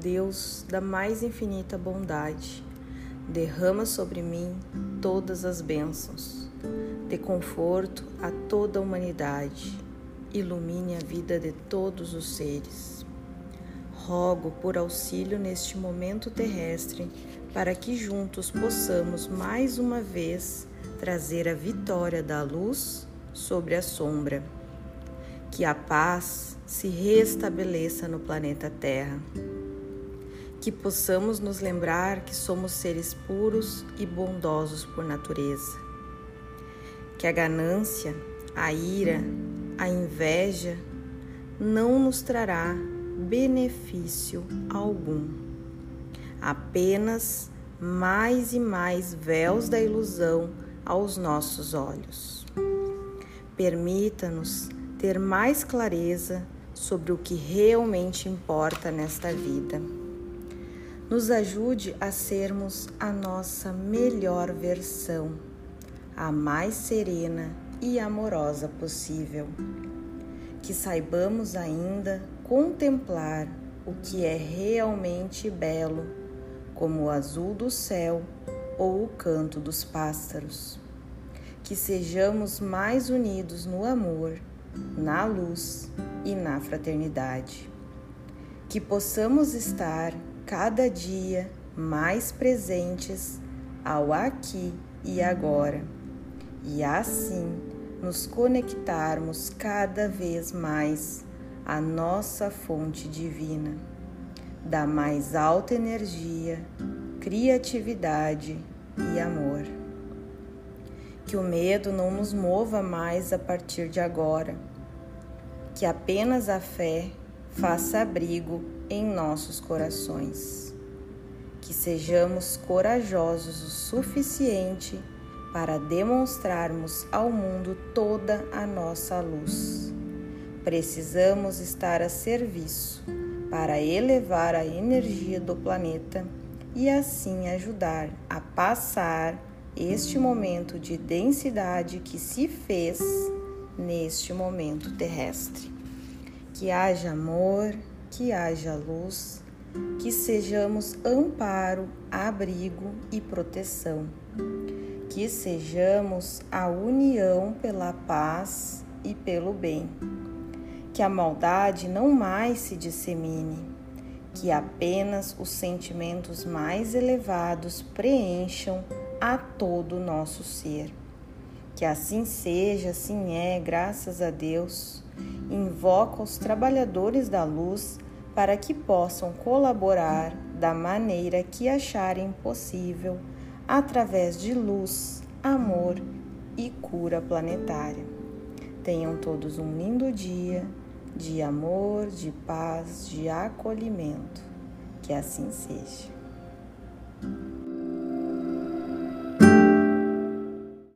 Deus da mais infinita bondade, derrama sobre mim todas as bênçãos. Dê conforto a toda a humanidade. Ilumine a vida de todos os seres. Rogo por auxílio neste momento terrestre, para que juntos possamos mais uma vez trazer a vitória da luz sobre a sombra. Que a paz se restabeleça no planeta Terra. Que possamos nos lembrar que somos seres puros e bondosos por natureza. Que a ganância, a ira, a inveja não nos trará benefício algum. Apenas mais e mais véus da ilusão aos nossos olhos. Permita-nos ter mais clareza sobre o que realmente importa nesta vida. Nos ajude a sermos a nossa melhor versão, a mais serena e amorosa possível. Que saibamos ainda contemplar o que é realmente belo, como o azul do céu ou o canto dos pássaros. Que sejamos mais unidos no amor na luz e na fraternidade. Que possamos estar cada dia mais presentes ao aqui e agora, e assim nos conectarmos cada vez mais à nossa fonte divina, da mais alta energia, criatividade e amor. Que o medo não nos mova mais a partir de agora, que apenas a fé faça abrigo em nossos corações, que sejamos corajosos o suficiente para demonstrarmos ao mundo toda a nossa luz. Precisamos estar a serviço para elevar a energia do planeta e assim ajudar a passar este momento de densidade que se fez neste momento terrestre. Que haja amor, que haja luz, que sejamos amparo, abrigo e proteção. Que sejamos a união pela paz e pelo bem. Que a maldade não mais se dissemine, que apenas os sentimentos mais elevados preencham a todo o nosso ser. Que assim seja, assim é, graças a Deus. Invoco os trabalhadores da luz para que possam colaborar da maneira que acharem possível, através de luz, amor e cura planetária. Tenham todos um lindo dia de amor, de paz, de acolhimento. Que assim seja.